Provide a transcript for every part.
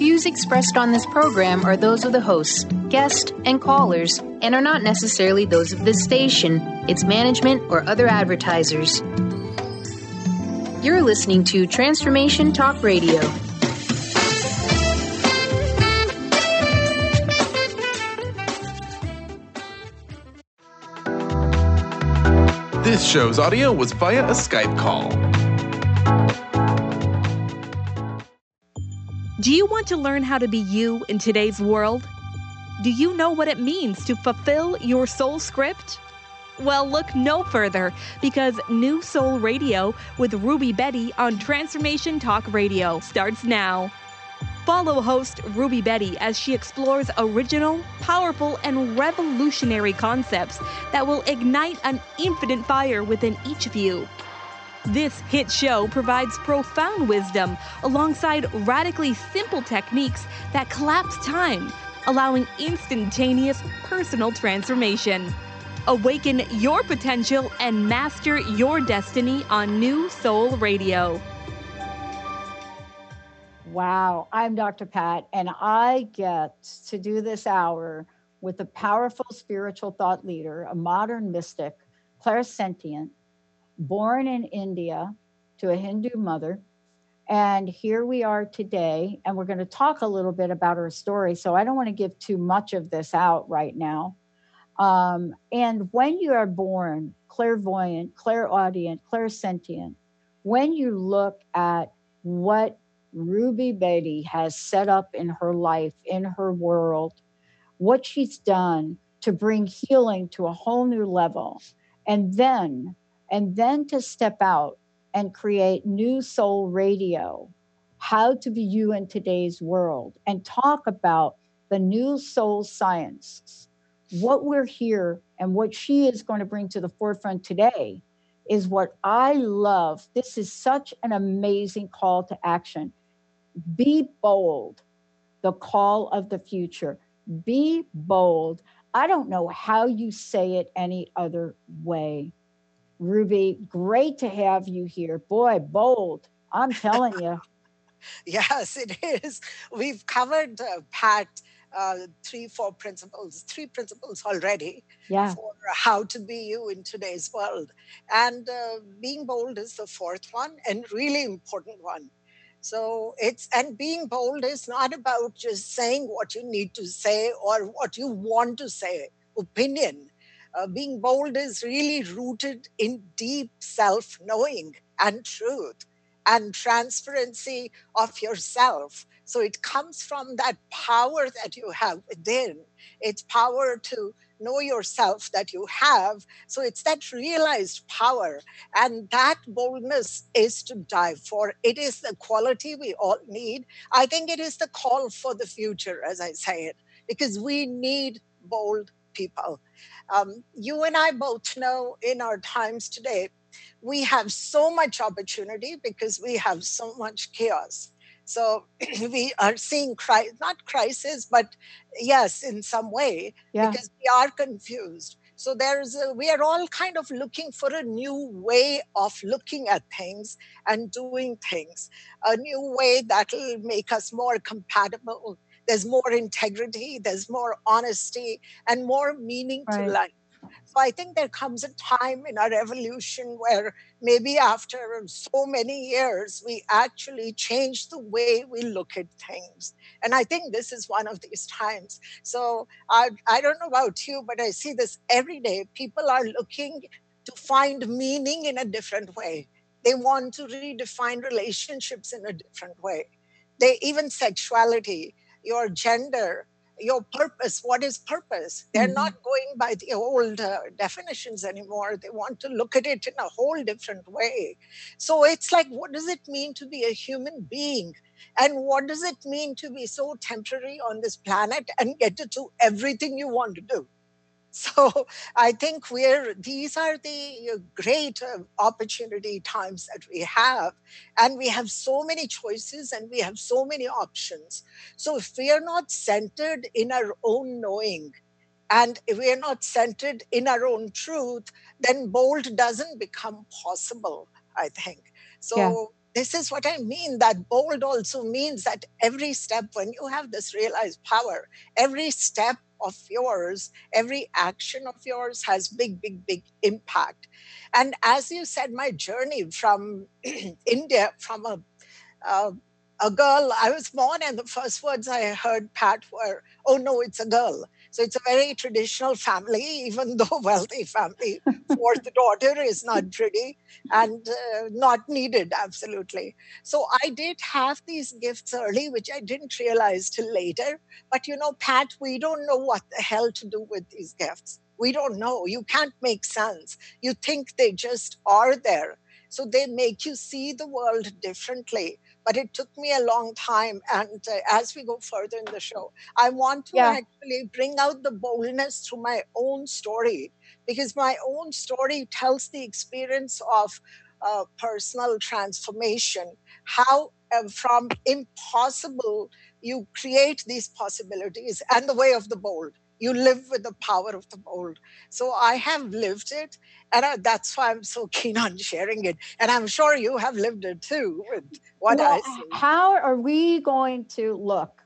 views expressed on this program are those of the hosts, guests, and callers, and are not necessarily those of this station, its management, or other advertisers. You're listening to Transformation Talk Radio. This show's audio was via a Skype call. Do you want to learn how to be you in today's world? Do you know what it means to fulfill your soul script? Well, look no further because New Soul Radio with Ruby Bedi on Transformation Talk Radio starts now. Follow host Ruby Bedi as she explores original, powerful, and revolutionary concepts that will ignite an infinite fire within each of you. This hit show provides profound wisdom alongside radically simple techniques that collapse time, allowing instantaneous personal transformation. Awaken your potential and master your destiny on New Soul Radio. Wow, I'm Dr. Pat, and I get to do this hour with a powerful spiritual thought leader, a modern mystic, clairsentient, born in India to a Hindu mother. And here we are today, and we're going to talk a little bit about her story. So I don't want to give too much of this out right now. Um, and when you are born clairvoyant, clairaudient, clairsentient, when you look at what Ruby Bedi has set up in her life, in her world, what she's done to bring healing to a whole new level. And then, and then to step out and create new soul radio, how to be you in today's world, and talk about the new soul science. What we're here and what she is going to bring to the forefront today is what I love. This is such an amazing call to action. Be bold, the call of the future. Be bold. I don't know how you say it any other way. Ruby, great to have you here. Boy, bold. I'm telling you. yes, it is. We've covered, uh, Pat, uh, three, four principles, three principles already yeah. for how to be you in today's world. And uh, being bold is the fourth one and really important one. So it's, and being bold is not about just saying what you need to say or what you want to say, opinion. Uh, being bold is really rooted in deep self knowing and truth and transparency of yourself. So it comes from that power that you have within. It's power to know yourself that you have. So it's that realized power. And that boldness is to die for. It is the quality we all need. I think it is the call for the future, as I say it, because we need bold people. Um, you and I both know in our times today, we have so much opportunity because we have so much chaos. So we are seeing cri- not crisis, but yes, in some way, yeah. because we are confused. So there's a, we are all kind of looking for a new way of looking at things and doing things, a new way that'll make us more compatible. There's more integrity, there's more honesty, and more meaning right. to life. So I think there comes a time in our evolution where maybe after so many years, we actually change the way we look at things. And I think this is one of these times. So I, I don't know about you, but I see this every day. People are looking to find meaning in a different way. They want to redefine relationships in a different way. They even sexuality, your gender, your purpose what is purpose? They're mm-hmm. not going by the old uh, definitions anymore. They want to look at it in a whole different way. So it's like what does it mean to be a human being? And what does it mean to be so temporary on this planet and get to do everything you want to do so I think we're these are the uh, great uh, opportunity times that we have, and we have so many choices and we have so many options. So if we are not centered in our own knowing, and if we are not centered in our own truth, then bold doesn't become possible. I think so. Yeah this is what I mean that bold also means that every step, when you have this realized power, every step of yours, every action of yours has big, big, big impact. And as you said, my journey from India, from a, uh, a girl, I was born, and the first words I heard, Pat, were, oh no, it's a girl. So it's a very traditional family, even though wealthy family. Fourth daughter is not pretty and uh, not needed, absolutely. So I did have these gifts early, which I didn't realize till later. But you know, Pat, we don't know what the hell to do with these gifts. We don't know. You can't make sense. You think they just are there. So they make you see the world differently but it took me a long time. And uh, as we go further in the show, I want to yeah. actually bring out the boldness through my own story because my own story tells the experience of uh, personal transformation, how uh, from impossible you create these possibilities and the way of the bold you live with the power of the bold. So I have lived it, and I, that's why I'm so keen on sharing it. And I'm sure you have lived it too with what well, I see. How are we going to look?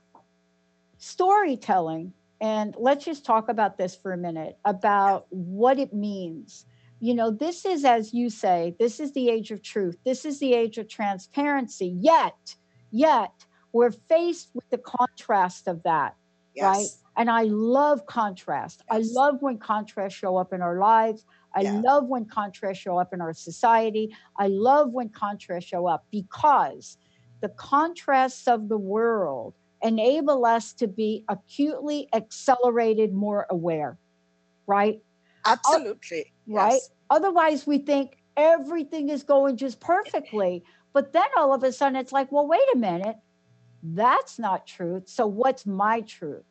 Storytelling, and let's just talk about this for a minute about what it means. You know, this is, as you say, this is the age of truth. This is the age of transparency. Yet, yet, we're faced with the contrast of that, yes. right? And I love contrast. Yes. I love when contrasts show up in our lives. I yeah. love when contrasts show up in our society. I love when contrasts show up because the contrasts of the world enable us to be acutely accelerated, more aware, right? Absolutely. Right? Yes. Otherwise, we think everything is going just perfectly. But then all of a sudden, it's like, well, wait a minute. That's not truth. So, what's my truth?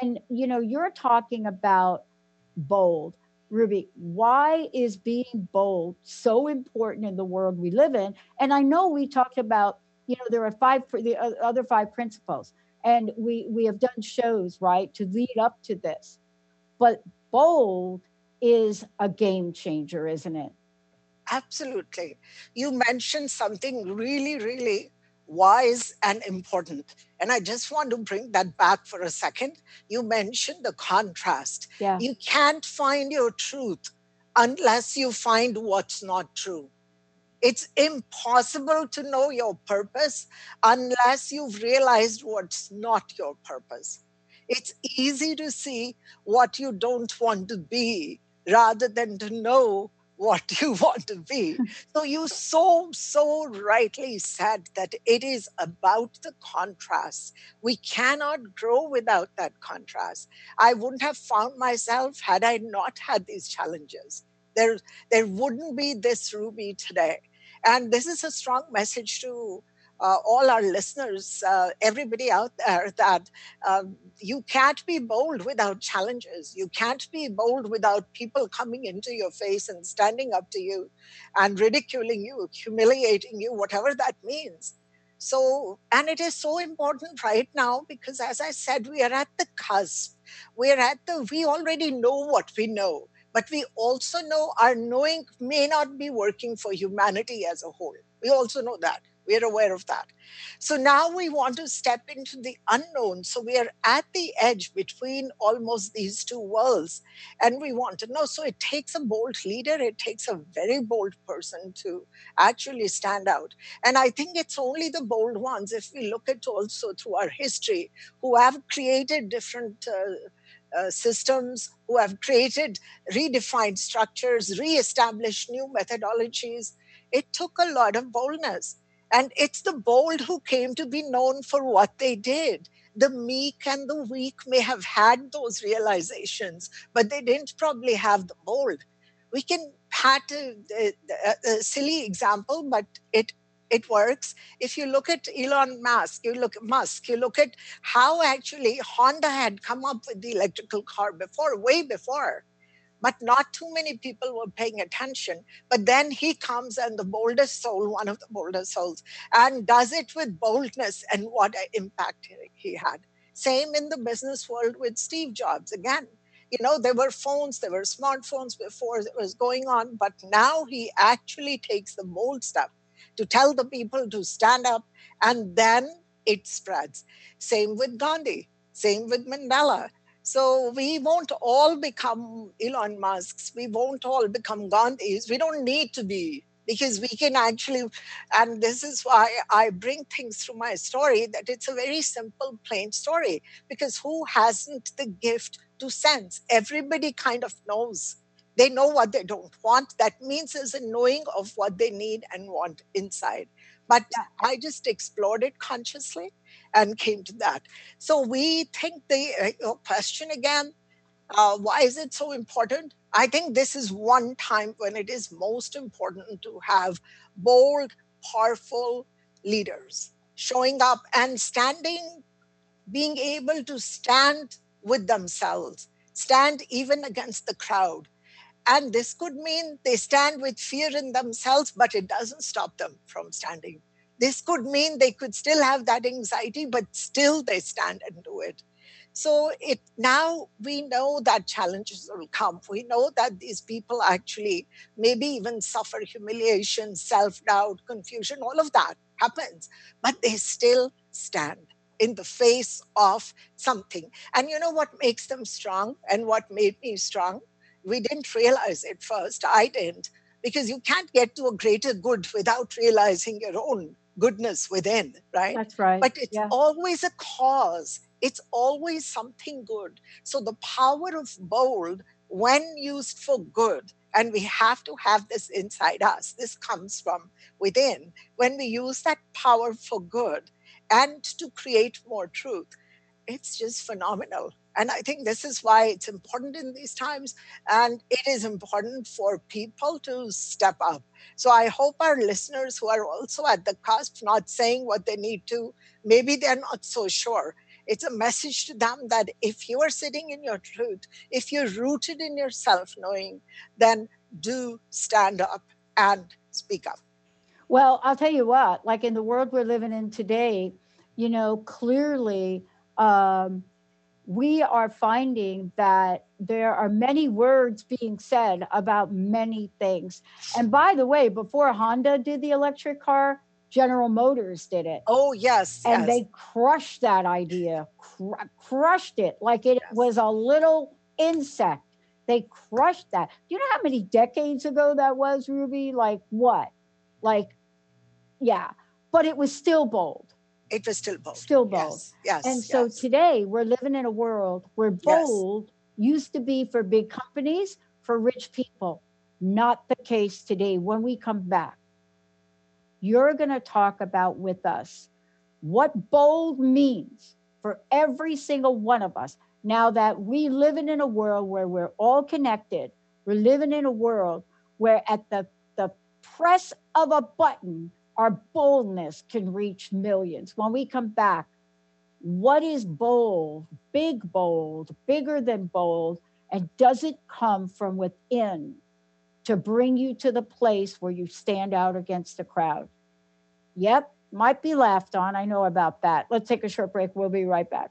And, you know, you're talking about bold. Ruby, why is being bold so important in the world we live in? And I know we talked about, you know, there are five, the other five principles, and we, we have done shows, right, to lead up to this. But bold is a game changer, isn't it? Absolutely. You mentioned something really, really wise and important. And I just want to bring that back for a second. You mentioned the contrast. Yeah. You can't find your truth unless you find what's not true. It's impossible to know your purpose unless you've realized what's not your purpose. It's easy to see what you don't want to be rather than to know what you want to be. so you so, so rightly said that it is about the contrast. We cannot grow without that contrast. I wouldn't have found myself had I not had these challenges. There, there wouldn't be this Ruby today. And this is a strong message to uh, all our listeners, uh, everybody out there, that uh, you can't be bold without challenges. You can't be bold without people coming into your face and standing up to you and ridiculing you, humiliating you, whatever that means. So, and it is so important right now because, as I said, we are at the cusp. We are at the, we already know what we know, but we also know our knowing may not be working for humanity as a whole. We also know that we're aware of that. So now we want to step into the unknown. So we are at the edge between almost these two worlds. And we want to know. So it takes a bold leader, it takes a very bold person to actually stand out. And I think it's only the bold ones, if we look at also through our history, who have created different. Uh, uh, systems who have created redefined structures, re-established new methodologies. It took a lot of boldness. And it's the bold who came to be known for what they did. The meek and the weak may have had those realizations, but they didn't probably have the bold. We can pat a, a, a silly example, but it it works. If you look at Elon Musk, you look at Musk, you look at how actually Honda had come up with the electrical car before, way before but not too many people were paying attention. But then he comes and the boldest soul, one of the boldest souls, and does it with boldness and what an impact he had. Same in the business world with Steve Jobs. Again, you know, there were phones, there were smartphones before it was going on, but now he actually takes the bold stuff to tell the people to stand up, and then it spreads. Same with Gandhi, same with Mandela. So we won't all become Elon Musks. We won't all become Gandhis. We don't need to be because we can actually, and this is why I bring things through my story that it's a very simple, plain story. Because who hasn't the gift to sense? Everybody kind of knows. They know what they don't want. That means there's a knowing of what they need and want inside. But I just explored it consciously and came to that. So we think the uh, question again uh, why is it so important? I think this is one time when it is most important to have bold, powerful leaders showing up and standing, being able to stand with themselves, stand even against the crowd. And this could mean they stand with fear in themselves, but it doesn't stop them from standing. This could mean they could still have that anxiety, but still they stand and do it. So it now we know that challenges will come. We know that these people actually maybe even suffer humiliation, self-doubt, confusion, all of that happens, but they still stand in the face of something. And you know what makes them strong and what made me strong? We didn't realize it first. I didn't, because you can't get to a greater good without realizing your own goodness within, right? That's right. But it's yeah. always a cause it's always something good. So the power of bold, when used for good, and we have to have this inside us, this comes from within. When we use that power for good and to create more truth, it's just phenomenal. And I think this is why it's important in these times. And it is important for people to step up. So I hope our listeners who are also at the cusp, not saying what they need to, maybe they're not so sure, it's a message to them that if you are sitting in your truth, if you're rooted in your self knowing, then do stand up and speak up. Well, I'll tell you what, like in the world we're living in today, you know, clearly um, we are finding that there are many words being said about many things. And by the way, before Honda did the electric car, General Motors did it. Oh, yes. And yes. they crushed that idea, cr- crushed it like it yes. was a little insect. They crushed that. Do you know how many decades ago that was, Ruby? Like what? Like, yeah. But it was still bold. It was still bold. Still bold. Yes. yes and so yes. today we're living in a world where bold used to be for big companies, for rich people. Not the case today when we come back you're going to talk about with us what bold means for every single one of us. Now that we living in a world where we're all connected, we're living in a world where at the, the press of a button, our boldness can reach millions. When we come back, what is bold, big bold, bigger than bold, and does it come from within to bring you to the place where you stand out against the crowd? Yep, might be laughed on. I know about that. Let's take a short break. We'll be right back.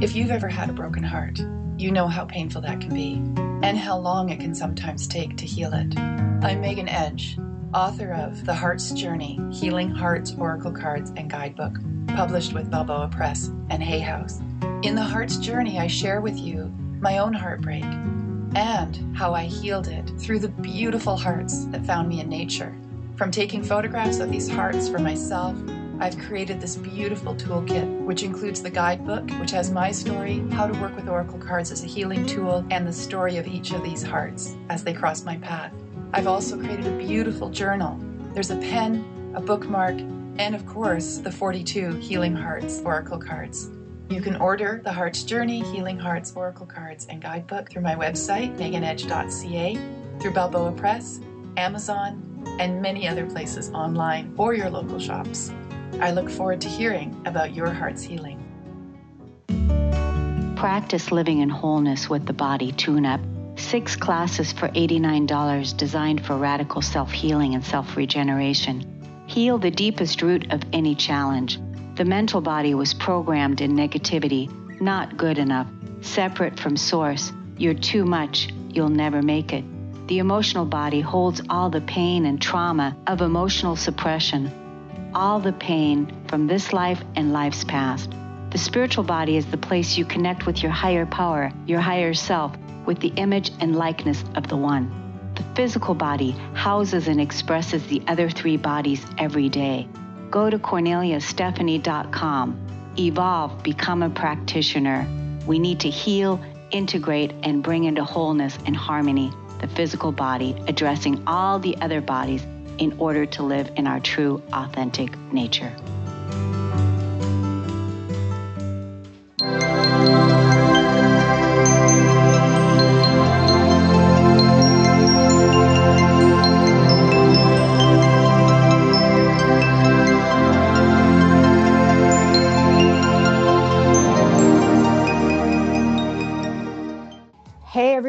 If you've ever had a broken heart, you know how painful that can be and how long it can sometimes take to heal it. I'm Megan Edge, author of The Heart's Journey Healing Hearts Oracle Cards and Guidebook, published with Balboa Press and Hay House. In The Heart's Journey, I share with you my own heartbreak and how I healed it through the beautiful hearts that found me in nature. From taking photographs of these hearts for myself I've created this beautiful toolkit, which includes the guidebook, which has my story, how to work with Oracle cards as a healing tool, and the story of each of these hearts as they cross my path. I've also created a beautiful journal. There's a pen, a bookmark, and of course, the 42 Healing Hearts Oracle cards. You can order the Heart's Journey, Healing Hearts Oracle cards and guidebook through my website, meganedge.ca, through Balboa Press, Amazon, and many other places online or your local shops. I look forward to hearing about your heart's healing. Practice living in wholeness with the body tune up. Six classes for $89 designed for radical self healing and self regeneration. Heal the deepest root of any challenge. The mental body was programmed in negativity, not good enough, separate from source. You're too much, you'll never make it. The emotional body holds all the pain and trauma of emotional suppression all the pain from this life and life's past. The spiritual body is the place you connect with your higher power, your higher self, with the image and likeness of the One. The physical body houses and expresses the other three bodies every day. Go to corneliastephanie.com. Evolve, become a practitioner. We need to heal, integrate, and bring into wholeness and harmony the physical body, addressing all the other bodies in order to live in our true, authentic nature.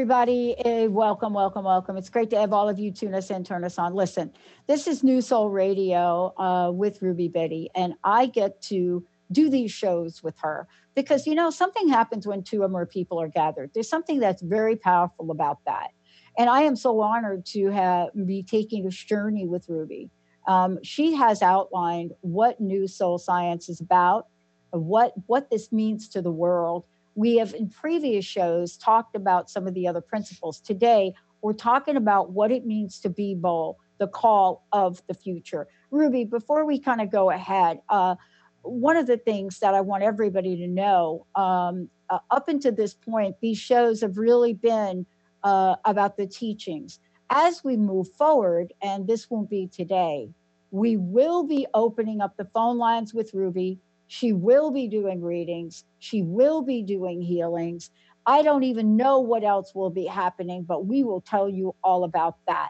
Everybody. Uh, welcome, welcome, welcome. It's great to have all of you tune us in, turn us on. Listen, this is New Soul Radio uh, with Ruby Bedi, and I get to do these shows with her because, you know, something happens when two or more people are gathered. There's something that's very powerful about that. And I am so honored to have be taking this journey with Ruby. Um, she has outlined what New Soul Science is about, what what this means to the world, we have in previous shows talked about some of the other principles. Today, we're talking about what it means to be bold, the call of the future. Ruby, before we kind of go ahead, uh, one of the things that I want everybody to know um, uh, up until this point, these shows have really been uh, about the teachings. As we move forward, and this won't be today, we will be opening up the phone lines with Ruby she will be doing readings. She will be doing healings. I don't even know what else will be happening, but we will tell you all about that.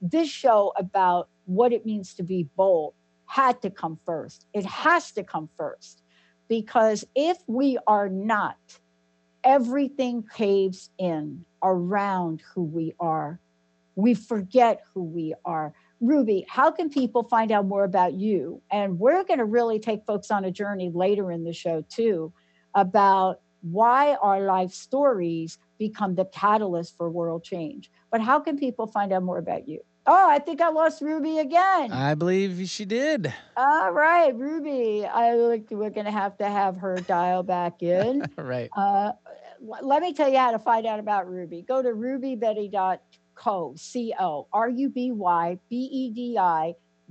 This show about what it means to be bold had to come first. It has to come first because if we are not, everything caves in around who we are. We forget who we are. Ruby, how can people find out more about you? And we're going to really take folks on a journey later in the show, too, about why our life stories become the catalyst for world change. But how can people find out more about you? Oh, I think I lost Ruby again. I believe she did. All right, Ruby. I look. We're going to have to have her dial back in. right. Uh, let me tell you how to find out about Ruby. Go to rubybedi.com co c-o r-u-b-y-b-e-d-i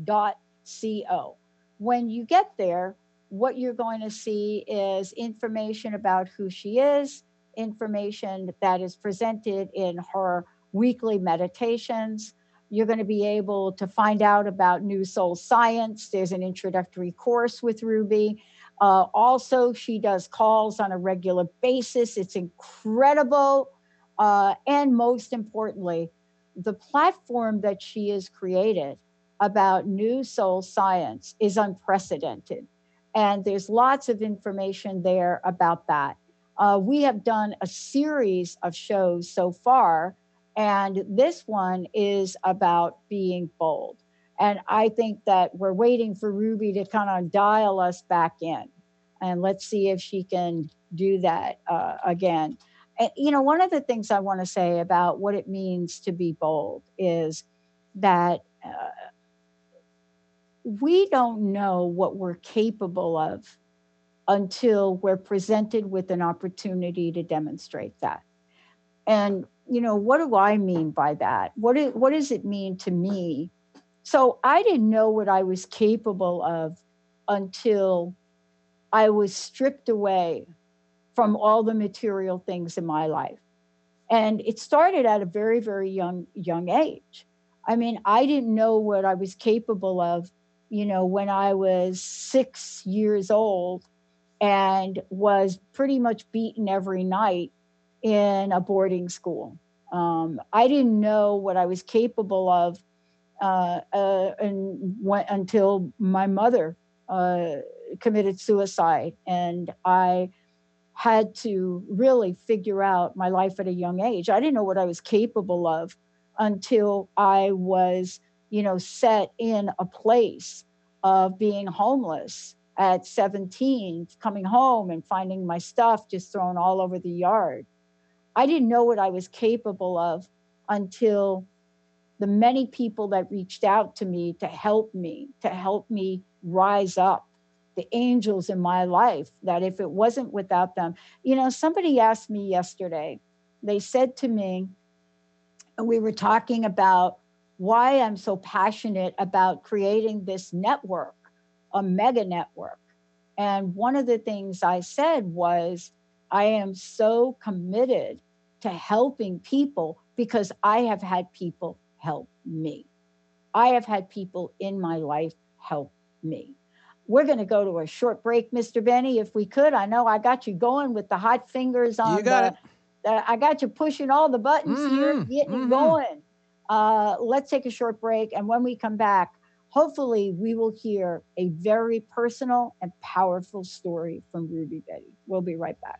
dot c-o when you get there what you're going to see is information about who she is information that is presented in her weekly meditations. You're going to be able to find out about new soul science. There's an introductory course with ruby. Uh, also she does calls on a regular basis. It's incredible uh, and most importantly, the platform that she has created about new soul science is unprecedented. And there's lots of information there about that. Uh, we have done a series of shows so far, and this one is about being bold. And I think that we're waiting for Ruby to kind of dial us back in. And let's see if she can do that uh, again. And, you know, one of the things I want to say about what it means to be bold is that uh, we don't know what we're capable of until we're presented with an opportunity to demonstrate that. And, you know, what do I mean by that? What, is, what does it mean to me? So I didn't know what I was capable of until I was stripped away from all the material things in my life. And it started at a very, very young, young age. I mean, I didn't know what I was capable of, you know, when I was six years old and was pretty much beaten every night in a boarding school. Um, I didn't know what I was capable of uh, uh, and went, until my mother uh, committed suicide, and I had to really figure out my life at a young age. I didn't know what I was capable of until I was, you know, set in a place of being homeless at 17, coming home and finding my stuff just thrown all over the yard. I didn't know what I was capable of until the many people that reached out to me to help me, to help me rise up, the angels in my life, that if it wasn't without them, you know, somebody asked me yesterday, they said to me, and we were talking about why I'm so passionate about creating this network, a mega network. And one of the things I said was, I am so committed to helping people because I have had people help me. I have had people in my life help me. We're going to go to a short break, Mr. Benny, if we could. I know I got you going with the hot fingers on you got the, the- I got you pushing all the buttons here, Mhm, getting mhm. going. Uh, let's take a short break. And when we come back, hopefully we will hear a very personal and powerful story from Ruby Bedi. We'll be right back.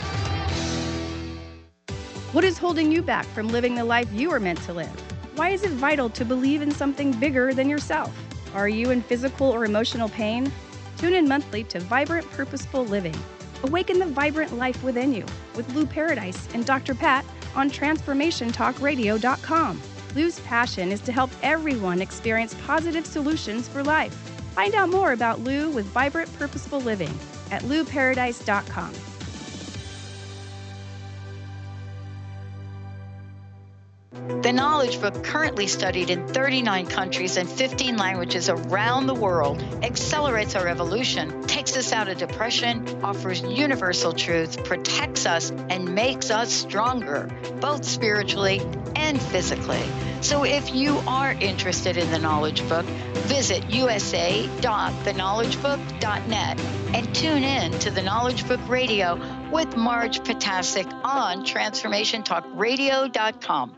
What is holding you back from living the life you are meant to live? Why is it vital to believe in something bigger than yourself? Are you in physical or emotional pain? Tune in monthly to Vibrant Purposeful Living. Awaken the vibrant life within you with Lou Paradise and Dr. Pat on TransformationTalkRadio.com. Lou's passion is to help everyone experience positive solutions for life. Find out more about Lou with Vibrant Purposeful Living at LouParadise.com. The Knowledge Book, currently studied in 39 countries and 15 languages around the world, accelerates our evolution, takes us out of depression, offers universal truth, protects us, and makes us stronger, both spiritually and physically. So if you are interested in the Knowledge Book, visit usa.theknowledgebook.net and tune in to the Knowledge Book Radio with Marge Potasic on transformationtalkradio.com.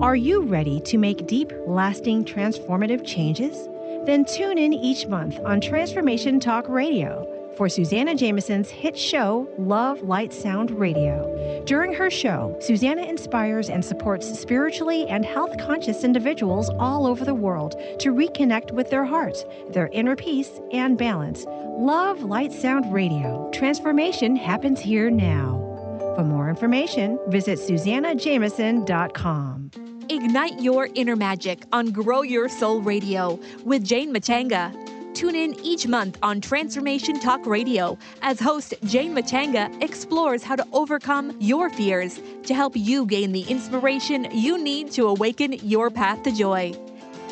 Are you ready to make deep, lasting, transformative changes? Then tune in each month on Transformation Talk Radio for Susanna Jameson's hit show, Love, Light, Sound Radio. During her show, Susanna inspires and supports spiritually and health conscious individuals all over the world to reconnect with their hearts, their inner peace, and balance. Love, Light, Sound Radio. Transformation happens here now. For more information, visit SusannaJameson.com. Ignite your inner magic on Grow Your Soul Radio with Jane Matanga. Tune in each month on Transformation Talk Radio as host Jane Matanga explores how to overcome your fears to help you gain the inspiration you need to awaken your path to joy.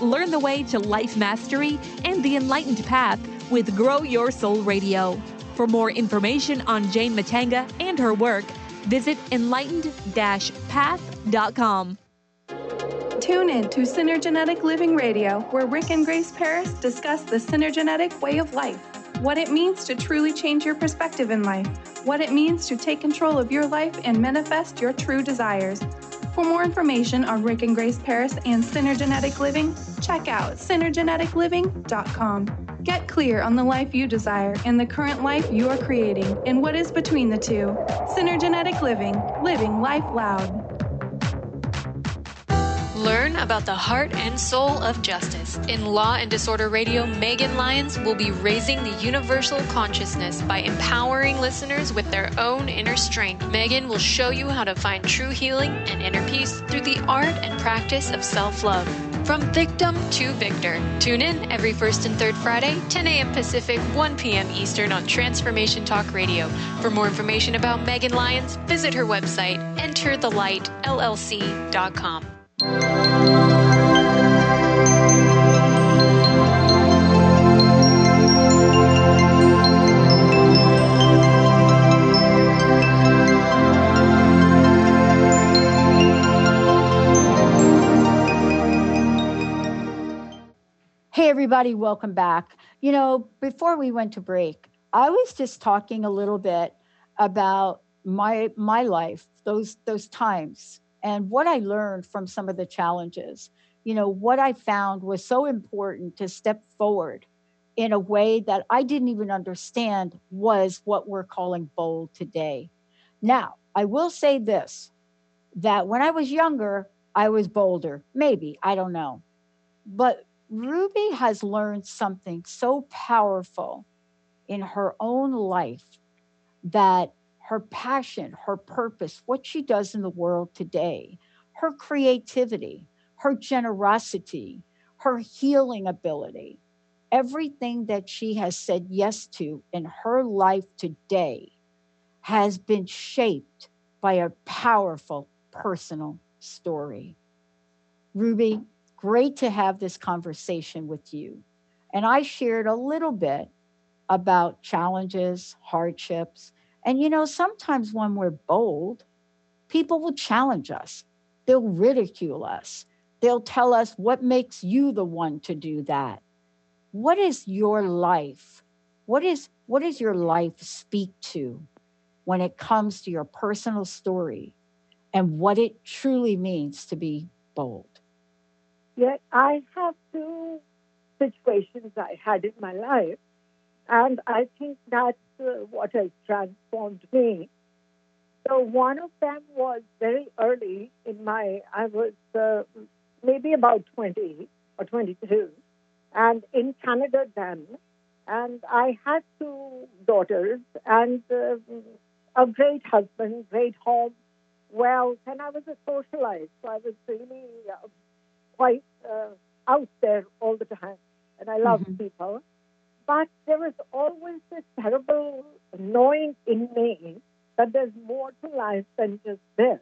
Learn the way to life mastery and the enlightened path with Grow Your Soul Radio. For more information on Jane Matanga and her work, visit enlightened path.com. Tune in to Synergenetic Living Radio, where Rick and Grace Paris discuss the synergenetic way of life, what it means to truly change your perspective in life, what it means to take control of your life and manifest your true desires. For more information on Rick and Grace Paris and Synergenetic Living, check out synergeneticliving.com. Get clear on the life you desire and the current life you are creating and what is between the two. Synergenetic Living, living life loud. Learn about the heart and soul of justice. In Law and Disorder Radio, Megan Lyons will be raising the universal consciousness by empowering listeners with their own inner strength. Megan will show you how to find true healing and inner peace through the art and practice of self love. From victim to victor. Tune in every first and third Friday, 10 a.m. Pacific, 1 p.m. Eastern on Transformation Talk Radio. For more information about Megan Lyons, visit her website, enterthelight.llc.com. everybody, welcome back. You know, before we went to break, I was just talking a little bit about my my life, those those times, and what I learned from some of the challenges. You know, what I found was so important to step forward in a way that I didn't even understand was what we're calling bold today. Now, I will say this that when I was younger, I was bolder. Maybe, I don't know. But Ruby has learned something so powerful in her own life that her passion, her purpose, what she does in the world today, her creativity, her generosity, her healing ability, everything that she has said yes to in her life today has been shaped by a powerful personal story. Ruby, great to have this conversation with you. And I shared a little bit about challenges, hardships. And you know, sometimes when we're bold, people will challenge us, they'll ridicule us, they'll tell us what makes you the one to do that. What is your life? What is what does your life speak to when it comes to your personal story and what it truly means to be bold? Yet I have two situations I had in my life, and I think that's uh, what has transformed me. So one of them was very early in my, I was uh, maybe about 20 or 22, and in Canada then, and I had two daughters and uh, a great husband, great home, wealth, and I was a socialite, so I was really uh, quite uh, out there all the time, and I love mm-hmm. people. But there was always this terrible knowing in me that there's more to life than just this.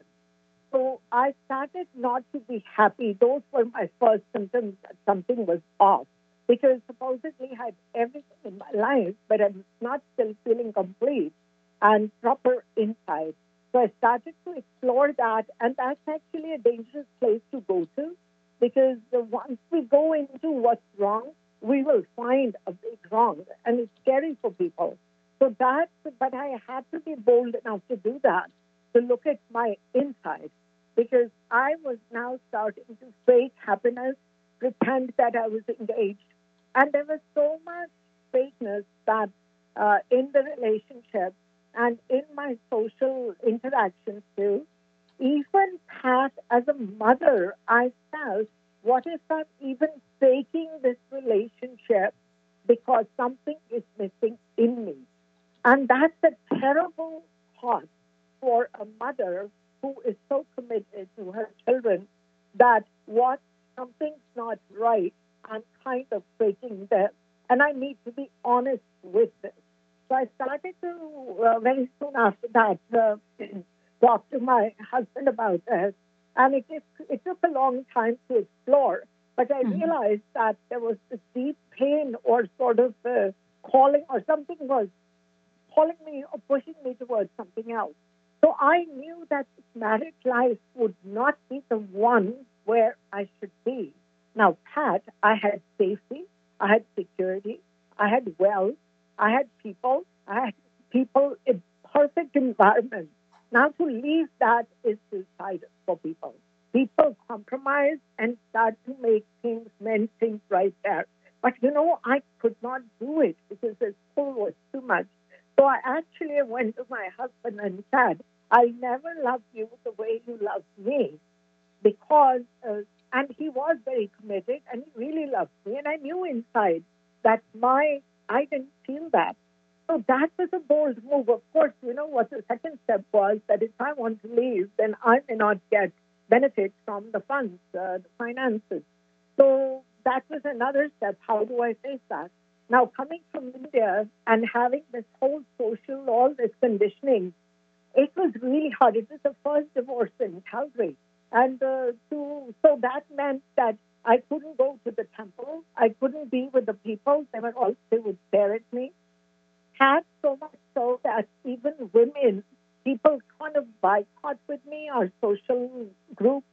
So I started not to be happy. Those were my first symptoms that something was off. Because supposedly I had everything in my life, but I'm not still feeling complete and proper inside. So I started to explore that, and that's actually a dangerous place to go to because once we go into what's wrong, we will find a big wrong, and it's scary for people. So that's, but I had to be bold enough to do that, to look at my inside, because I was now starting to fake happiness, pretend that I was engaged. And there was so much fakeness that uh, in the relationship and in my social interactions too, even Pat, as a mother, I felt, what if I'm even faking this relationship because something is missing in me? And that's a terrible thought for a mother who is so committed to her children that what something's not right, I'm kind of breaking them. And I need to be honest with this. So I started to, uh, very soon after that, uh, talk to my husband about this. And it, it, it took a long time to explore. But I mm-hmm. realized that there was this deep pain or sort of uh, calling or something was calling me or pushing me towards something else. So I knew that married life would not be the one where I should be. Now, Pat, I had safety, I had security, I had wealth, I had people, I had people in perfect environment. Now, to leave that is suicidal for people. People compromise and start to make things, mend things right there. But you know, I could not do it because the pull was too much. So I actually went to my husband and said, I'll never love you the way you love me. Because, uh, and he was very committed and he really loved me. And I knew inside that my, I didn't feel that. So that was a bold move. Of course, you know what the second step was that if I want to leave, then I may not get benefits from the funds, uh, the finances. So that was another step. How do I face that? Now, coming from India and having this whole social, all this conditioning, it was really hard. It was the first divorce in Calgary. And uh, to, so that meant that I couldn't go to the temple. I couldn't be with the people. They were all, they would stare at me. Had so much so that even women, people kind of boycott with me, our social group.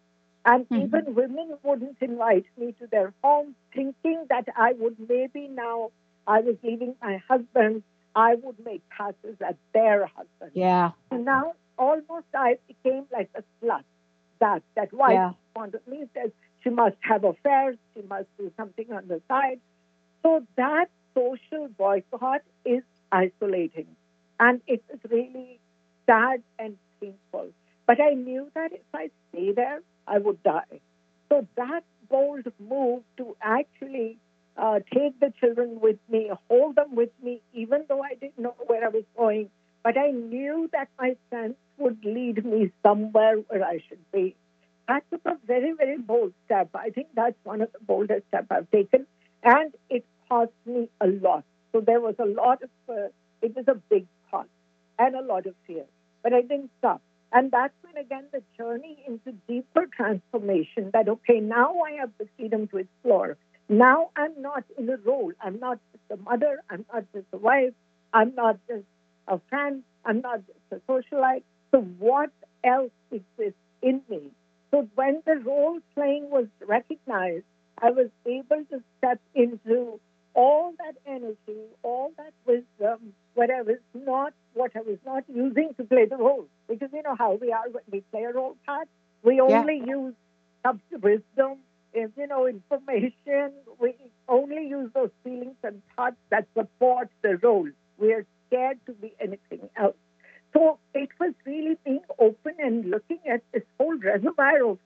And mm-hmm. even women wouldn't invite me to their home, thinking that I would maybe now I was leaving my husband, I would make passes at their husband. Yeah. And now almost I became like a slut. That that wife yeah. wanted me says she must have affairs, she must do something on the side. So that social boycott is isolating. And it is really sad and painful. But I knew that if I stay there, I would die. So that bold move to actually uh, take the children with me, hold them with me, even though I didn't know where I was going. But I knew that my sense would lead me somewhere where I should be. That took a very, very bold step. I think that's one of the boldest steps I've taken. And it cost me a lot. So there was a lot of, uh, it was a big cost and a lot of fear. But I didn't stop. And that's when, again, the journey into deeper transformation that, okay, now I have the freedom to explore. Now I'm not in a role. I'm not just a mother. I'm not just a wife. I'm not just a friend. I'm not just a socialite. So what else exists in me? So when the role playing was recognized, I was able to step into all that energy, all that wisdom, whatever is not, what I was not using to play the role. Because you know how we are when we play a role part. We only yeah. use wisdom, you know, information. We only use those feelings and thoughts that support the role. We are scared to be anything else. So it was really being open and looking at this whole reservoir of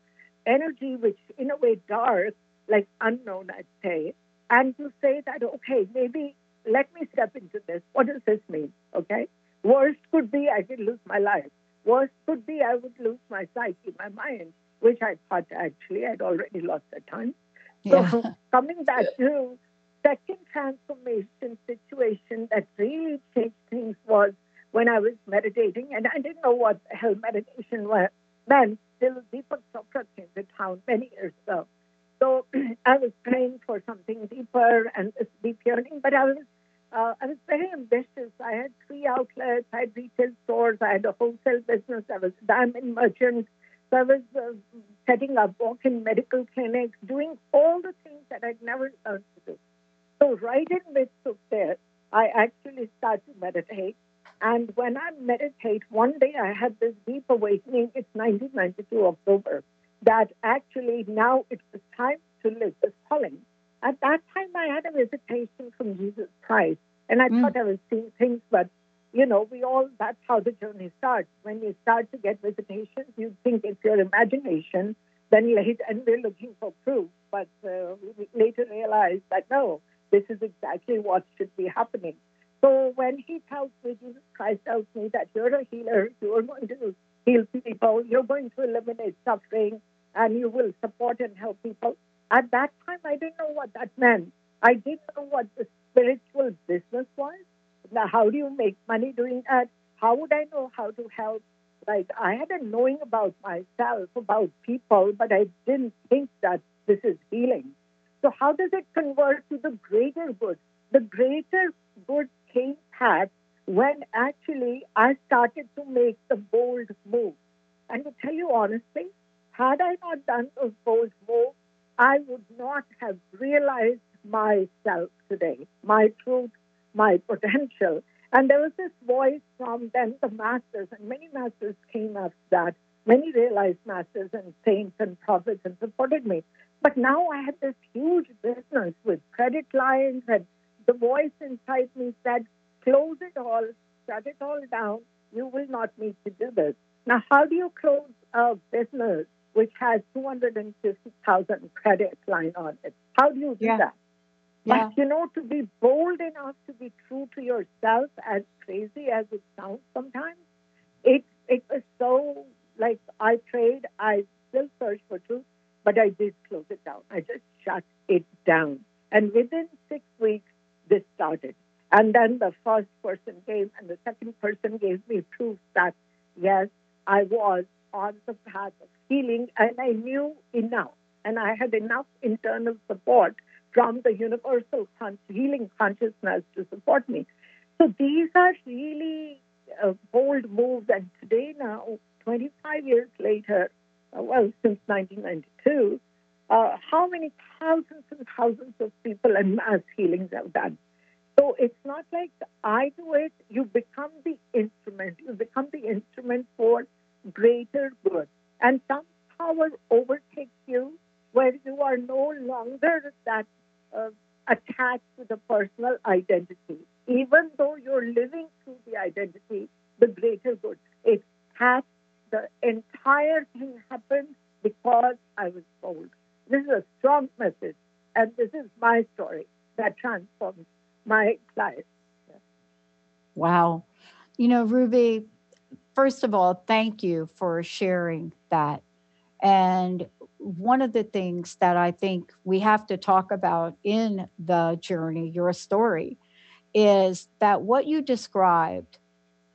energy, which in a way dark, like unknown, I'd say, and to say that, okay, maybe let me step into this. What does this mean? Okay. Worst could be I could lose my life. Worst could be I would lose my psyche, my mind which I thought actually I'd already lost at time. Yeah. So coming back to second transformation situation that really changed things was when I was meditating, and I didn't know what the hell meditation was, meant till Deepak Chopra came to town many years ago. So I was praying for something deeper and this deep yearning, but I was uh, I was very ambitious. I had three outlets, I had retail stores, I had a wholesale business, I was a diamond merchant, so I was uh, setting up walk-in medical clinics, doing all the things that I'd never learned to do. So right in midst of this, I actually started to meditate. And when I meditate, one day I had this deep awakening. It's 1992 October. That actually now it was time to live this calling. At that time, I had a visitation from Jesus Christ, and I mm. thought I was seeing things, but you know, we all, that's how the journey starts. When you start to get visitations, you think it's your imagination, then later, and we're looking for proof, but uh, we later realize that no, this is exactly what should be happening. So when he tells me, Jesus Christ tells me that you're a healer, you're going to heal people, you're going to eliminate suffering, and you will support and help people. At that time, I didn't know what that meant. I didn't know what the spiritual business was. Now, how do you make money doing that? How would I know how to help? Like, I had a knowing about myself, about people, but I didn't think that this is healing. So, how does it convert to the greater good? The greater good came back when actually I started to make the bold move. And to tell you honestly, had I not done those moves, I would not have realized myself today, my truth, my potential. And there was this voice from then the masters, and many masters came after that. Many realized masters and saints and prophets and supported me. But now I had this huge business with credit lines, and the voice inside me said, close it all, shut it all down. You will not need to do this. Now, how do you close a business which has 250,000 credit line on it? How do you do Yeah. that? Yeah. But you know, to be bold enough to be true to yourself, as crazy as it sounds sometimes, it it was so like I prayed, I still search for truth, but I did close it down. I just shut it down. And within six weeks, this started. And then the first person came, and the second person gave me proof that yes, I was path of healing, and I knew enough, and I had enough internal support from the universal con- healing consciousness to support me. So these are really uh, bold moves. And today, now, 25 years later, uh, well, since 1992, uh, how many thousands and thousands of people and mass healings have done? So it's not like I do it, you become the instrument. You become the instrument for greater good. And some power overtakes you where you are no longer that uh, attached to the personal identity. Even though you're living through the identity, the greater good. It has the entire thing happened because I was bold. This is a strong message, and this is my story that transformed my life. Wow. You know, Ruby, first of all, thank you for sharing that. And one of the things that I think we have to talk about in the journey, your story, is that what you described,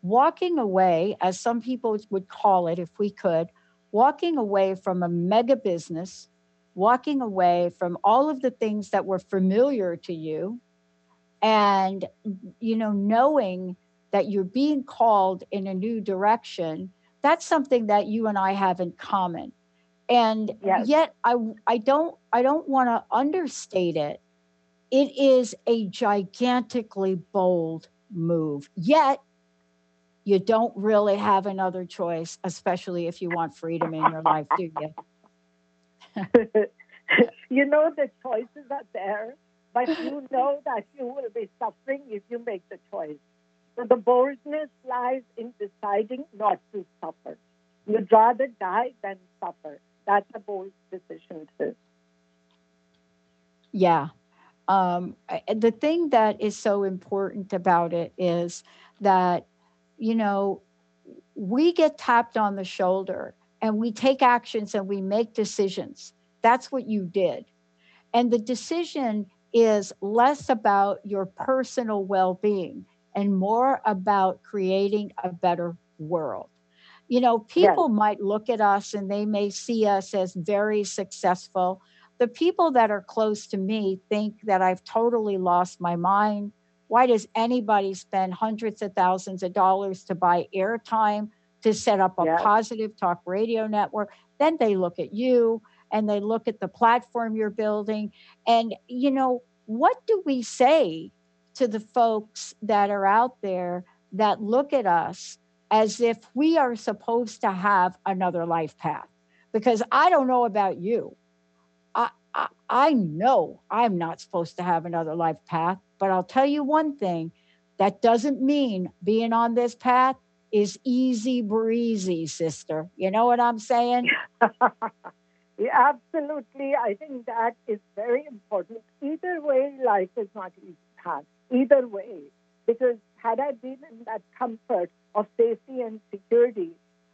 walking away, as some people would call it, if we could, walking away from a mega business, walking away from all of the things that were familiar to you, and you know knowing that you're being called in a new direction that's something that you and i have in common and Yes. yet i i don't i don't want to understate it it is a gigantically bold move yet you don't really have another choice especially if you want freedom in your life do you you know the choices are there, but you know that you will be suffering if you make the choice. So the boldness lies in deciding not to suffer. You'd rather die than suffer. That's a bold decision too. Yeah. Um, the thing that is so important about it is that, you know, we get tapped on the shoulder and we take actions and we make decisions. That's what you did. And the decision is less about your personal well being and more about creating a better world. You know, people might look at us and they may see us as very successful. The people that are close to me think that I've totally lost my mind. Why does anybody spend hundreds of thousands of dollars to buy airtime, to set up a Yeah. positive talk radio network? Then they look at you and they look at the platform you're building. And, you know, what do we say to the folks that are out there that look at us as if we are supposed to have another life path? Because I don't know about you. I, I, I know I'm not supposed to have another life path, but I'll tell you one thing that doesn't mean being on this path is easy breezy, sister. You know what I'm saying? Yeah, absolutely. I think that is very important. Either way, life is not easy path. Either way. Because had I been in that comfort of safety and security,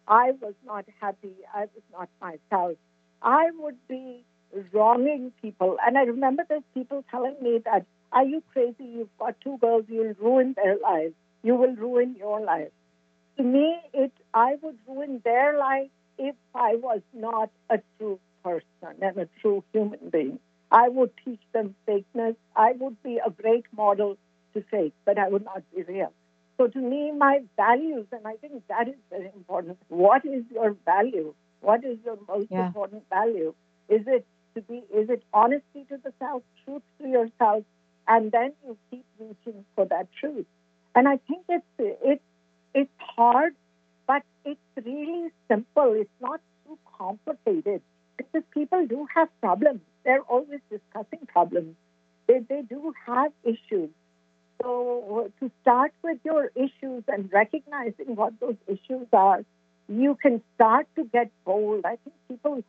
I was not happy. I was not myself. I would be wronging people. And I remember there's people telling me that, are you crazy? You've got two girls, you'll ruin their lives. You will ruin your life. To me, it I would ruin their life if I was not a true person and a true human being. I would teach them fakeness. I would be a great model to fake, but I would not be real. So to me, my values, and I think that is very important. What is your value? What is your most yeah. important value? Is it to be? Is it honesty to the self, truth to yourself, and then you keep reaching for that truth? And I think it's it's it's hard, but it's really simple. It's not too complicated. Because people do have problems. They're always discussing problems. They they do have issues. So to start with your issues and recognizing what those issues are, you can start to get bold. I think people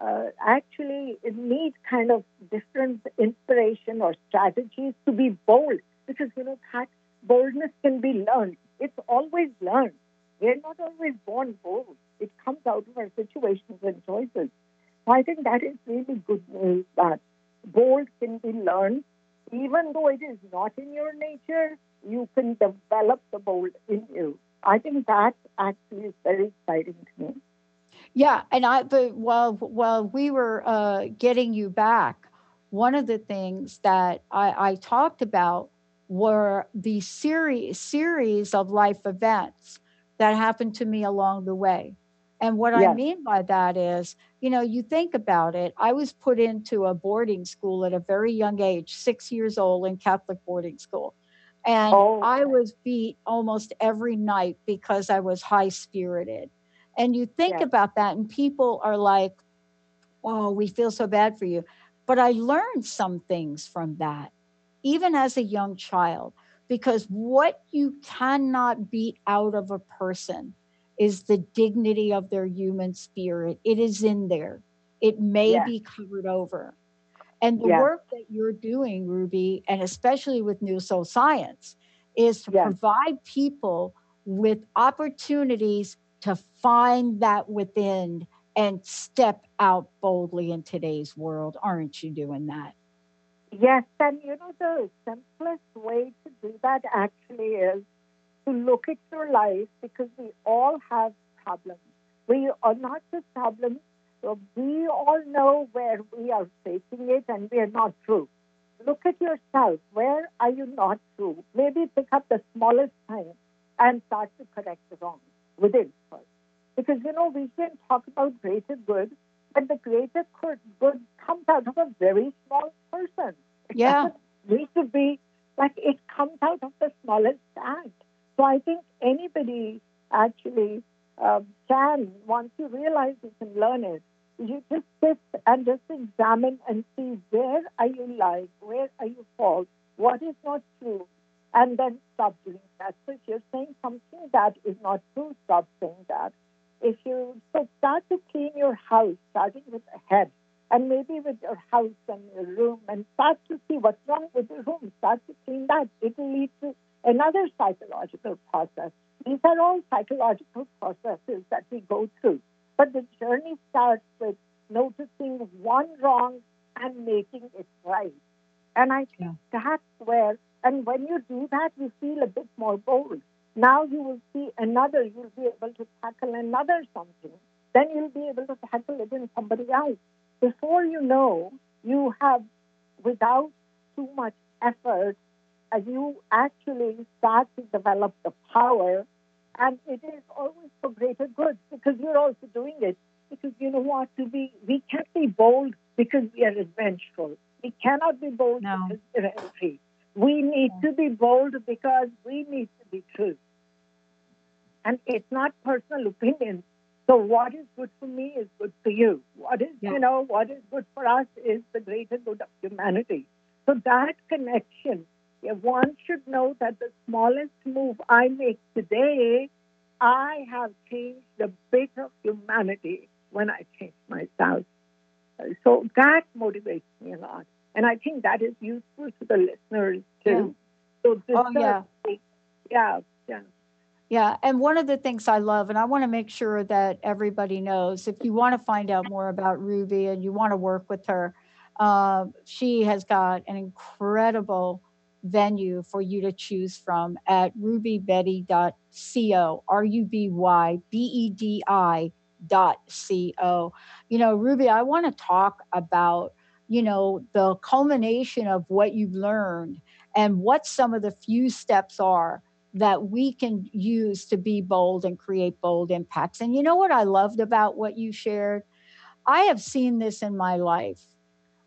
uh, actually need kind of different inspiration or strategies to be bold because you know that boldness can be learned. It's always learned. We're not always born bold. It comes out of our situations and choices. I think that is really good news that bold can be learned even though it is not in your nature, you can develop the bold in you. I think that actually is very exciting to me. Yeah, and I but while while we were uh, getting you back, one of the things that I, I talked about were the series series of life events that happened to me along the way. And what yes. I mean by that is, you know, you think about it. I was put into a boarding school at a very young age, six years old in Catholic boarding school. And oh. I was beat almost every night because I was high spirited. And you think yes. about that, and people are like, oh, we feel so bad for you. But I learned some things from that, even as a young child, because what you cannot beat out of a person is the dignity of their human spirit. It is in there. It may yeah. be covered over. And the yeah. work that you're doing, Ruby, and especially with New Soul Science, is to yeah. provide people with opportunities to find that within and step out boldly in today's world. Aren't you doing that? Yes, and you know, the simplest way to do that actually is to look at your life because we all have problems. We are not just problems, we all know where we are facing it and we are not true. Look at yourself. Where are you not true? Maybe pick up the smallest thing and start to correct the wrong within first. Because, you know, we can talk about greater good, but the greater good comes out of a very small person. Yeah. We should be like it comes out of the smallest act. So I think anybody actually uh, can, once you realize you can learn it, you just sit and just examine and see where are you lying, where are you false, what is not true, and then stop doing that. So if you're saying something that is not true, stop saying that. If you so start to clean your house, starting with the head, and maybe with your house and your room, and start to see what's wrong with the room. Start to clean that. It will lead to another psychological process. These are all psychological processes that we go through. But the journey starts with noticing one wrong and making it right. And I think yeah. that's where, and when you do that, you feel a bit more bold. Now you will see another, you'll be able to tackle another something. Then you'll be able to tackle it in somebody else. Before you know, you have, without too much effort, you actually start to develop the power, and it is always for greater good because you're also doing it. Because you know what? To be, we can't be bold because we are revengeful. We cannot be bold no. because we're angry. We need yeah. to be bold because we need to be true. And it's not personal opinion. So what is good for me is good for you. What is, yeah. you know, what is good for us is the greater good of humanity. So that connection one should know that the smallest move I make today, I have changed a bit of humanity when I change myself. So that motivates me a lot. And I think that is useful to the listeners too. Yeah. So this oh, yeah. Yeah, yeah. Yeah, and one of the things I love, and I want to make sure that everybody knows, if you want to find out more about Ruby and you want to work with her, uh, she has got an incredible venue for you to choose from at rubybedi.co, R U B Y B E D I dot co. You know, Ruby, I want to talk about, you know, the culmination of what you've learned and what some of the few steps are that we can use to be bold and create bold impacts. And you know what I loved about what you shared? I have seen this in my life.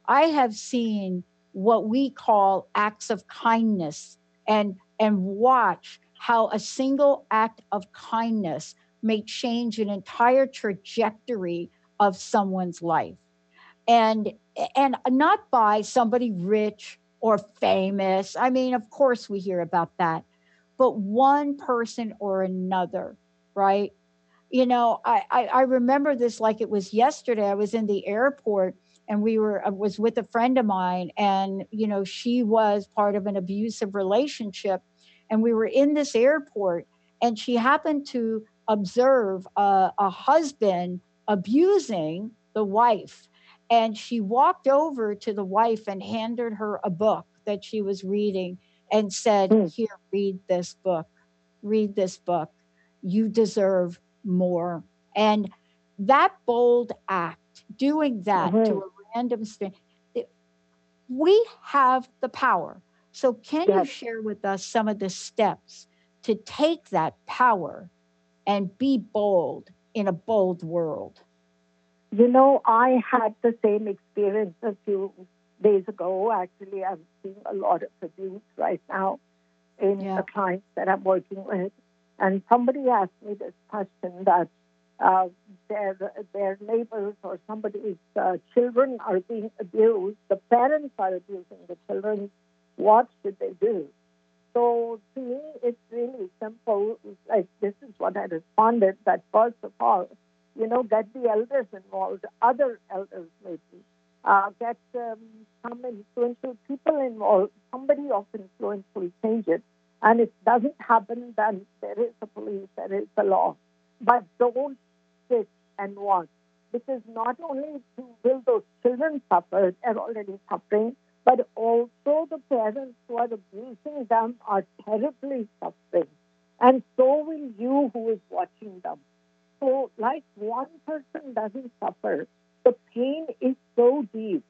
I have seen what we call acts of kindness and and watch how a single act of kindness may change an entire trajectory of someone's life. And and not by somebody rich or famous. I mean, of course we hear about that but one person or another, right? You know, I, I, I remember this like it was yesterday. I was in the airport and we were I was with a friend of mine and you know she was part of an abusive relationship and we were in this airport and she happened to observe a, a husband abusing the wife and she walked over to the wife and handed her a book that she was reading and said, mm. Here, read this book, read this book. You deserve more. And that bold act, doing that mm-hmm. to a random stranger, we have the power. So, can yes. you share with us some of the steps to take that power and be bold in a bold world? You know, I had the same experience as you days ago. Actually, I'm seeing a lot of abuse right now in yeah. the clients that I'm working with. And somebody asked me this question that uh, their their neighbors or somebody's uh, children are being abused. The parents are abusing the children. What should they do? So to me, it's really simple. Like this is what I responded. That first of all, you know, get the elders involved, other elders maybe, uh, get um, some influential people involved, somebody of influence will change it. And if it doesn't happen, then there is a police, there is a law. But don't sit and watch. Because not only will those children suffer, they're already suffering, but also the parents who are abusing them are terribly suffering. And so will you who is watching them. So, like one person doesn't suffer, the pain is so deep.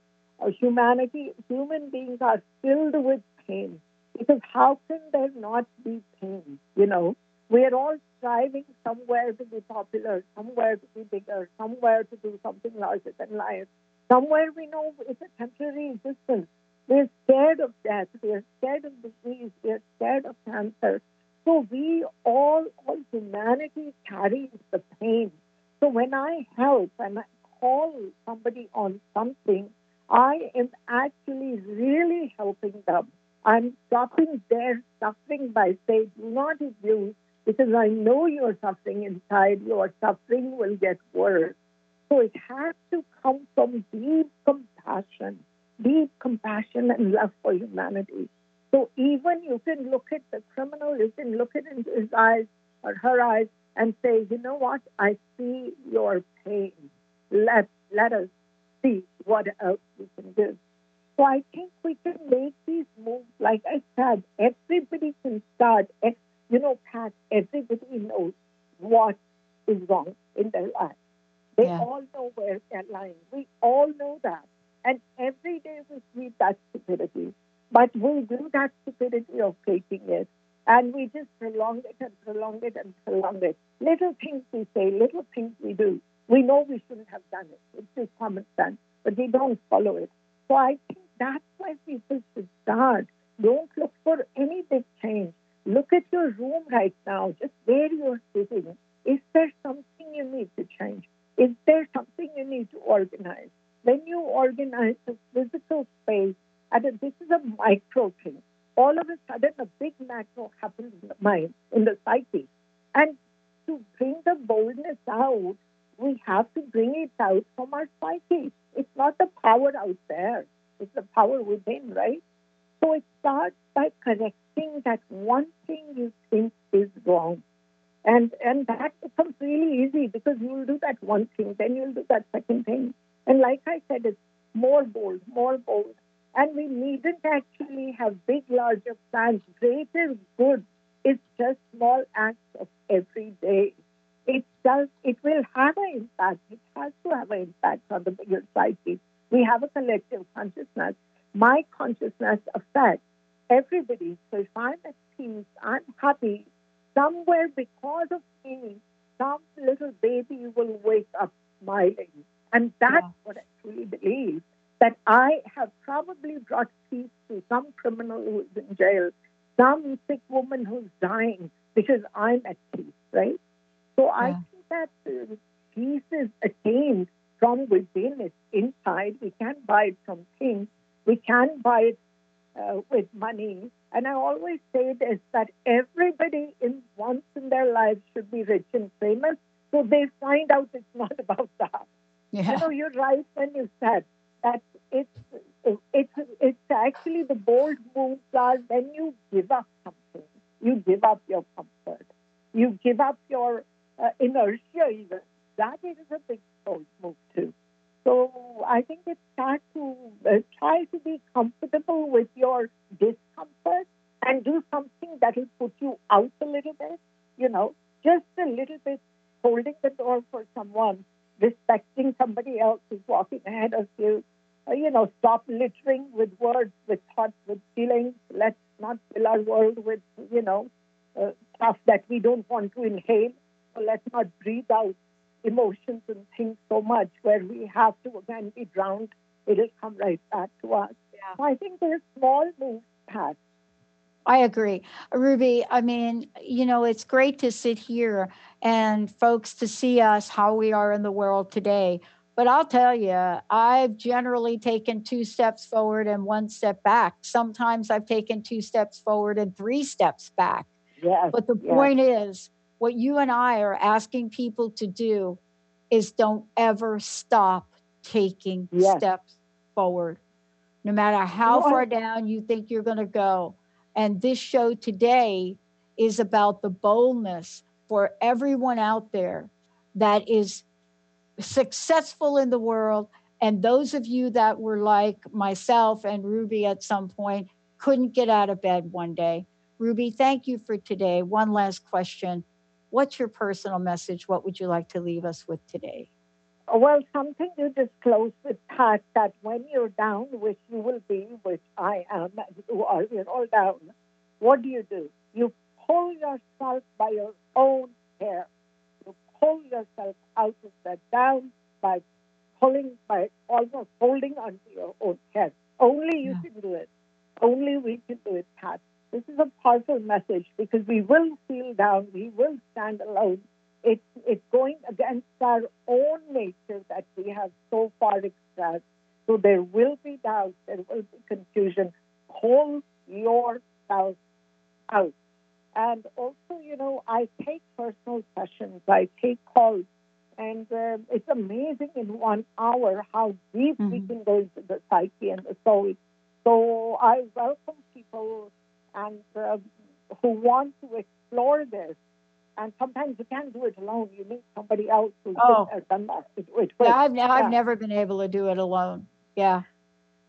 Humanity, human beings are filled with pain because how can there not be pain? You know, we are all striving somewhere to be popular, somewhere to be bigger, somewhere to do something larger than life. Somewhere we know it's a temporary existence. We're scared of death. We're scared of disease. We're scared of cancer. So we all, all humanity carries the pain. So when I help and I call somebody on something, I am actually really helping them. I'm stopping their suffering by saying, do not abuse, because I know you're suffering inside. Your suffering will get worse. So it has to come from deep compassion, deep compassion and love for humanity. So even you can look at the criminal, you can look at his eyes or her eyes and say, you know what? I see your pain let let us see what else we can do. So I think we can make these moves. Like I said, everybody can start. You know, Pat, everybody knows what is wrong in their life. They yeah. all know where they're lying. We all know that. And every day we see that stupidity. But we do that stupidity of faking it. And we just prolong it and prolong it and prolong it. Little things we say, little things we do. We know we shouldn't have done it. It's just common sense, but we don't follow it. So I think that's why people should start. Don't look for any big change. Look at your room right now, just where you're sitting. Is there something you need to change? Is there something you need to organize? When you organize the physical space, and this is a micro thing, all of a sudden a big macro happens in the mind, in the psyche. And to bring the boldness out, we have to bring it out from our psyche. It's not the power out there, it's the power within, right? So it starts by correcting that one thing you think is wrong. And and that becomes really easy because you'll do that one thing, then you'll do that second thing. And like I said, it's more bold, more bold. And we needn't actually have big, larger plans. Greater good is just small acts of every day. It does, it will have an impact. It has to have an impact on the bigger psyche. We have a collective consciousness. My consciousness affects everybody. So if I'm at peace, I'm happy, somewhere because of me, some little baby will wake up smiling. And that's yeah. what I truly believe that I have probably brought peace to some criminal who's in jail, some sick woman who's dying because I'm at peace, right? So yeah. I think that uh, peace is attained from within, it's inside. We can't buy it from things. We can't buy it uh, with money. And I always say this that everybody in once in their lives should be rich and famous, so they find out it's not about that. Yeah. You know, you're right when you said that it's it's it's actually the bold moves are when you give up something, you give up your comfort, you give up your uh, inertia. Even that is a big bold move too. So I think it's time to uh, try to be comfortable with your discomfort and do something that will put you out a little bit. You know, just a little bit, holding the door for someone respecting somebody else who's walking ahead of you. Uh, you know, stop littering with words, with thoughts, with feelings. Let's not fill our world with, you know, uh, stuff that we don't want to inhale. So let's not breathe out emotions and things so much where we have to again be drowned. It'll come right back to us. Yeah. So I think there's small moves past I agree. Ruby, I mean, you know, it's great to sit here and folks to see us how we are in the world today. But I'll tell you, I've generally taken two steps forward and one step back. Sometimes I've taken two steps forward and three steps back. Yes, but the yes. point is, what you and I are asking people to do is don't ever stop taking yes. steps forward. No matter how far down you think you're going to go, and this show today is about the boldness for everyone out there that is successful in the world. And those of you that were like myself and Ruby at some point couldn't get out of bed one day. Ruby, thank you for today. One last question. What's your personal message? What would you like to leave us with today? Well, something you disclose with Pat that when you're down, which you will be, which I am, you are, we're all down, what do you do? You pull yourself by your own hair. You pull yourself out of that down by pulling, by almost holding onto your own hair. Only you yeah. can do it. Only we can do it, Pat. This is a powerful message because we will feel down, we will stand alone, it's, it's going against our own nature that we have so far expressed. So there will be doubt, there will be confusion. Hold yourself out. And also, you know, I take personal sessions, I take calls, and uh, it's amazing in one hour how deep mm-hmm. we can go into the psyche and the soul. So I welcome people and uh, who want to explore this and sometimes you can't do it alone. You need somebody else who's oh. done that. It, it, yeah, I've, yeah. I've never been able to do it alone. Yeah,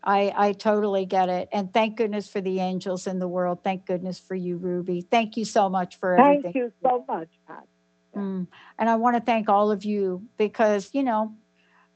I I totally get it. And thank goodness for the angels in the world. Thank goodness for you, Ruby. Thank you so much for everything. Thank you so much, Pat. Mm. And I want to thank all of you because you know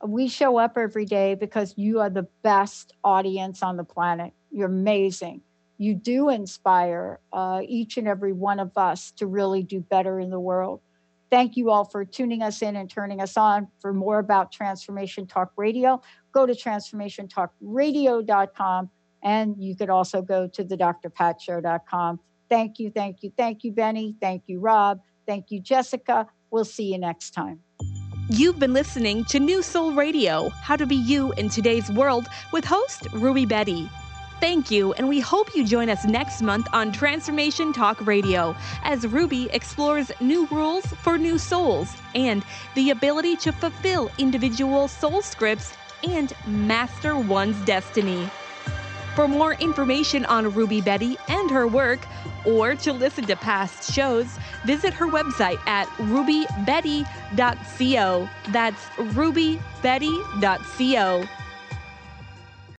we show up every day because you are the best audience on the planet. You're amazing you do inspire uh, each and every one of us to really do better in the world. Thank you all for tuning us in and turning us on. For more about Transformation Talk Radio, go to transformationtalkradio.com and you could also go to the drpatshow.com. Thank you, thank you, thank you, Benny. Thank you, Rob. Thank you, Jessica. We'll see you next time. You've been listening to New Soul Radio How to Be You in Today's World with host Ruby Bedi. Thank you, and we hope you join us next month on Transformation Talk Radio as Ruby explores new rules for new souls and the ability to fulfill individual soul scripts and master one's destiny. For more information on Ruby Bedi and her work, or to listen to past shows, visit her website at rubybedi.co. That's rubybedi.co.